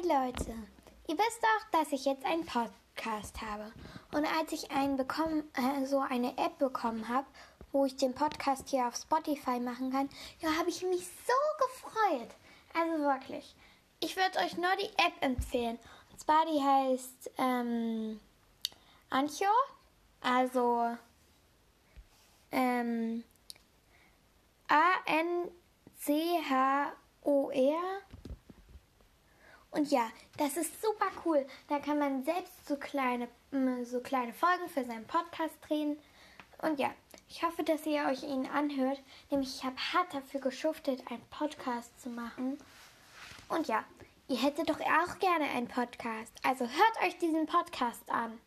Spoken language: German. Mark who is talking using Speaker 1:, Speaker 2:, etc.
Speaker 1: Leute, ihr wisst doch, dass ich jetzt einen Podcast habe. Und als ich einen bekommen, äh, so eine App bekommen habe, wo ich den Podcast hier auf Spotify machen kann, ja, habe ich mich so gefreut. Also wirklich. Ich würde euch nur die App empfehlen. Und zwar die heißt ähm, Anchor. Also ähm, A-N-C-H-O-R. Und ja, das ist super cool. Da kann man selbst so kleine, mm, so kleine Folgen für seinen Podcast drehen. Und ja, ich hoffe, dass ihr euch ihn anhört. Nämlich ich habe hart dafür geschuftet, einen Podcast zu machen. Und ja, ihr hättet doch auch gerne einen Podcast. Also hört euch diesen Podcast an.